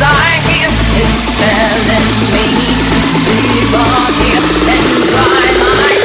It's telling me to leave on here and try my